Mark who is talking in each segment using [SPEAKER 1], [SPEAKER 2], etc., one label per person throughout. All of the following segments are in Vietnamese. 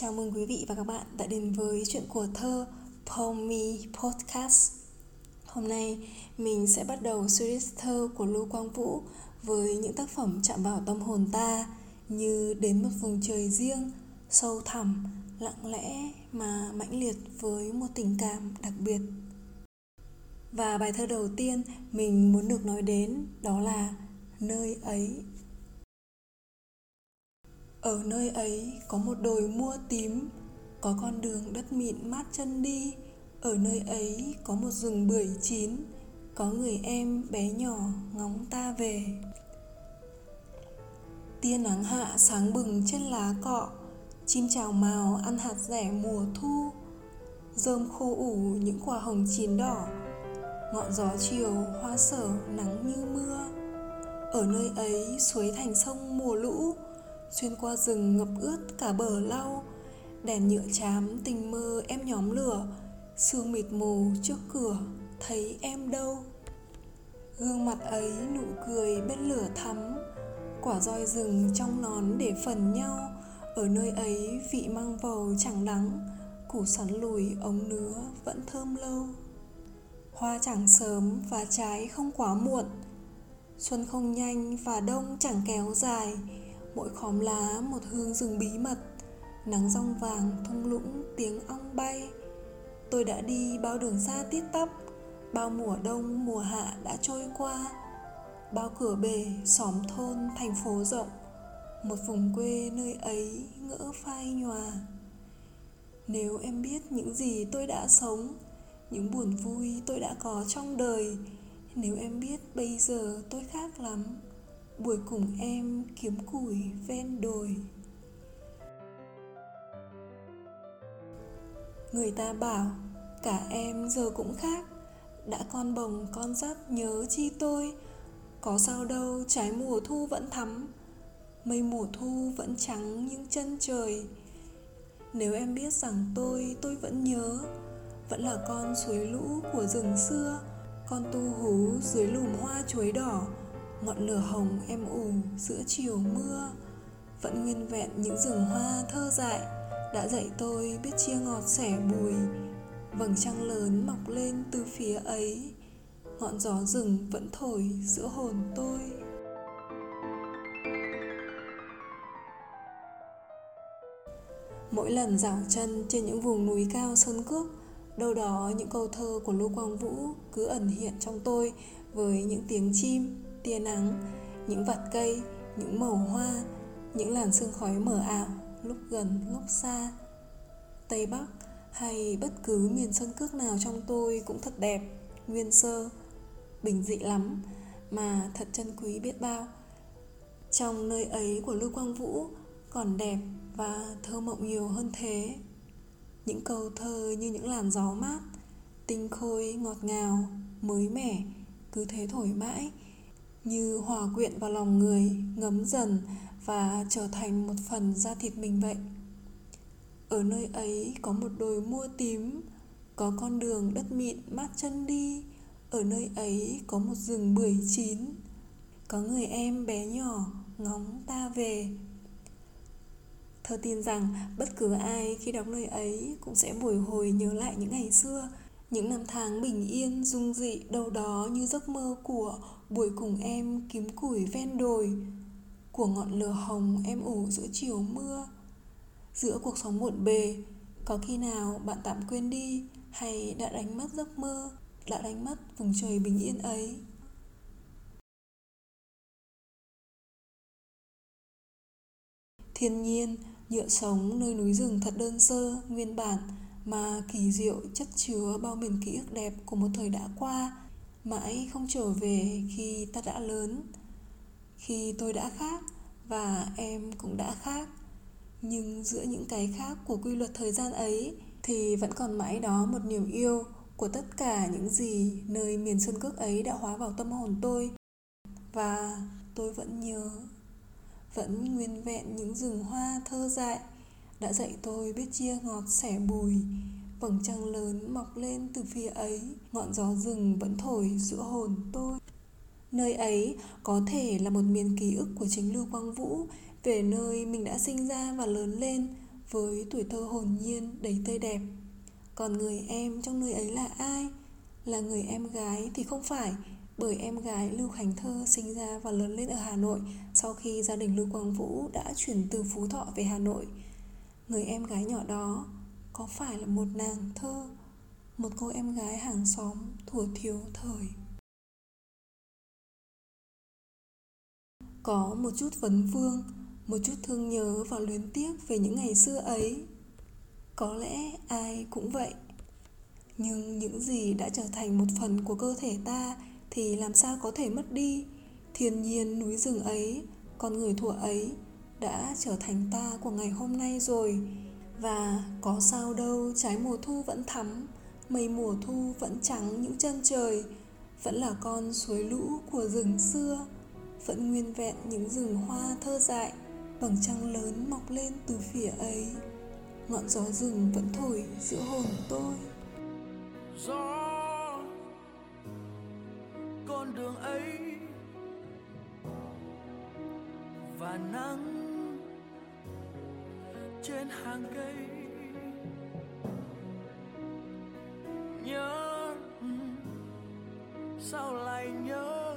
[SPEAKER 1] Chào mừng quý vị và các bạn đã đến với chuyện của thơ Pomi Podcast. Hôm nay mình sẽ bắt đầu series thơ của Lưu Quang Vũ với những tác phẩm chạm vào tâm hồn ta như Đến một vùng trời riêng, sâu thẳm, lặng lẽ mà mãnh liệt với một tình cảm đặc biệt. Và bài thơ đầu tiên mình muốn được nói đến đó là Nơi ấy ở nơi ấy có một đồi mua tím, có con đường đất mịn mát chân đi. Ở nơi ấy có một rừng bưởi chín, có người em bé nhỏ ngóng ta về. Tia nắng hạ sáng bừng trên lá cọ, chim chào màu ăn hạt rẻ mùa thu. Rơm khô ủ những quả hồng chín đỏ, ngọn gió chiều hoa sở nắng như mưa. Ở nơi ấy suối thành sông mùa lũ xuyên qua rừng ngập ướt cả bờ lau, đèn nhựa chám tình mơ em nhóm lửa, sương mịt mù trước cửa, thấy em đâu? Gương mặt ấy nụ cười bên lửa thắm, quả roi rừng trong nón để phần nhau, ở nơi ấy vị mang vầu chẳng đắng, củ sắn lùi ống nứa vẫn thơm lâu. Hoa chẳng sớm và trái không quá muộn, xuân không nhanh và đông chẳng kéo dài mỗi khóm lá một hương rừng bí mật. Nắng rong vàng, thung lũng, tiếng ong bay. Tôi đã đi bao đường xa tít tắp, bao mùa đông, mùa hạ đã trôi qua. Bao cửa bể, xóm thôn, thành phố rộng. Một vùng quê nơi ấy ngỡ phai nhòa. Nếu em biết những gì tôi đã sống, những buồn vui tôi đã có trong đời, nếu em biết bây giờ tôi khác lắm buổi cùng em kiếm củi ven đồi. Người ta bảo, cả em giờ cũng khác. Đã con bồng con dắt nhớ chi tôi. Có sao đâu, trái mùa thu vẫn thắm. Mây mùa thu vẫn trắng những chân trời. Nếu em biết rằng tôi tôi vẫn nhớ. Vẫn là con suối lũ của rừng xưa. Con tu hú dưới lùm hoa chuối đỏ ngọn lửa hồng em ủ giữa chiều mưa, vẫn nguyên vẹn những rừng hoa thơ dại. Đã dạy tôi biết chia ngọt sẻ bùi, vầng trăng lớn mọc lên từ phía ấy. Ngọn gió rừng vẫn thổi giữa hồn tôi. Mỗi lần dạo chân trên những vùng núi cao sơn cước, đâu đó những câu thơ của lưu quang vũ cứ ẩn hiện trong tôi với những tiếng chim tia nắng, những vạt cây, những màu hoa, những làn sương khói mờ ảo lúc gần, lúc xa. Tây bắc hay bất cứ miền sơn cước nào trong tôi cũng thật đẹp, nguyên sơ, bình dị lắm, mà thật chân quý biết bao. Trong nơi ấy của lưu quang vũ còn đẹp và thơ mộng nhiều hơn thế. Những câu thơ như những làn gió mát, tinh khôi ngọt ngào, mới mẻ, cứ thế thổi mãi như hòa quyện vào lòng người, ngấm dần và trở thành một phần da thịt mình vậy. Ở nơi ấy có một đồi mua tím, có con đường đất mịn mát chân đi. Ở nơi ấy có một rừng bưởi chín, có người em bé nhỏ ngóng ta về. Thơ tin rằng bất cứ ai khi đọc nơi ấy cũng sẽ bồi hồi nhớ lại những ngày xưa những năm tháng bình yên dung dị đâu đó như giấc mơ của buổi cùng em kiếm củi ven đồi, của ngọn lửa hồng em ủ giữa chiều mưa. Giữa cuộc sống muộn bề, có khi nào bạn tạm quên đi hay đã đánh mất giấc mơ, đã đánh mất vùng trời bình yên ấy? Thiên nhiên, nhựa sống nơi núi rừng thật đơn sơ, nguyên bản mà kỳ diệu chất chứa bao miền ký ức đẹp của một thời đã qua, mãi không trở về khi ta đã lớn. Khi tôi đã khác và em cũng đã khác, nhưng giữa những cái khác của quy luật thời gian ấy thì vẫn còn mãi đó một niềm yêu của tất cả những gì nơi miền sơn cước ấy đã hóa vào tâm hồn tôi. Và tôi vẫn nhớ, vẫn nguyên vẹn những rừng hoa thơ dại đã dạy tôi biết chia ngọt sẻ bùi, vầng trăng lớn mọc lên từ phía ấy, ngọn gió rừng vẫn thổi giữa hồn tôi. Nơi ấy có thể là một miền ký ức của chính lưu quang vũ, về nơi mình đã sinh ra và lớn lên với tuổi thơ hồn nhiên đầy tươi đẹp. Còn người em trong nơi ấy là ai? Là người em gái thì không phải, bởi em gái Lưu Khánh Thơ sinh ra và lớn lên ở Hà Nội sau khi gia đình Lưu Quang Vũ đã chuyển từ Phú Thọ về Hà Nội. Người em gái nhỏ đó có phải là một nàng thơ, một cô em gái hàng xóm thuở thiếu thời. Có một chút vấn vương, một chút thương nhớ và luyến tiếc về những ngày xưa ấy. Có lẽ ai cũng vậy. Nhưng những gì đã trở thành một phần của cơ thể ta thì làm sao có thể mất đi thiên nhiên núi rừng ấy con người thuở ấy đã trở thành ta của ngày hôm nay rồi. Và có sao đâu, trái mùa thu vẫn thắm, mây mùa thu vẫn trắng những chân trời. Vẫn là con suối lũ của rừng xưa, vẫn nguyên vẹn những rừng hoa thơ dại, bằng trăng lớn mọc lên từ phía ấy. Ngọn gió rừng vẫn thổi giữa hồn tôi. Gió,
[SPEAKER 2] con đường ấy, và nắng trên hàng cây. Nhớ ừ, sao lại nhớ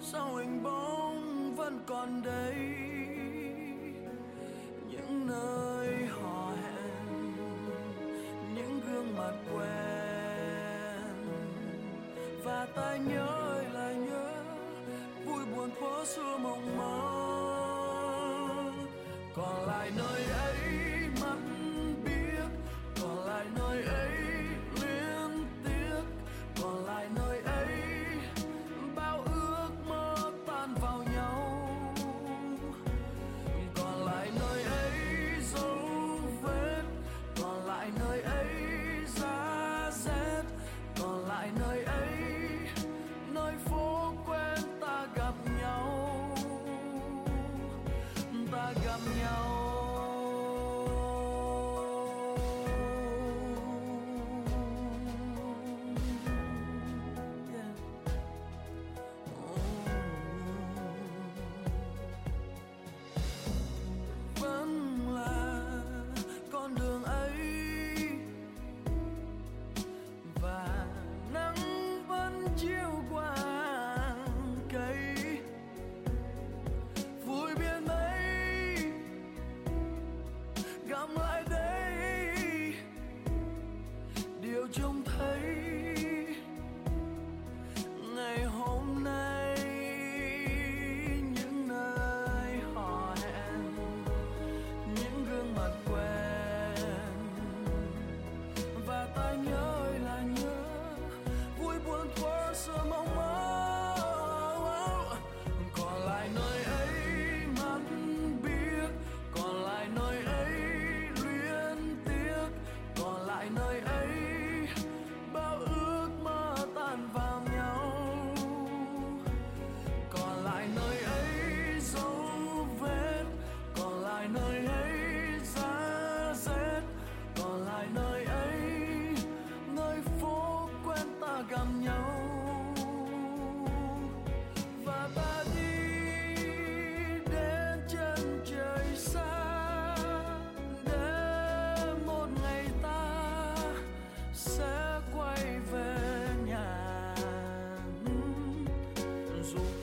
[SPEAKER 2] sao hình bóng vẫn còn đây? Những nơi hò hẹn, những gương mặt quen. Và ta nhớ lại nhớ, vui buồn thuở xưa mộng mơ. Còn lại nơi ấy mắt gặp nhau azul.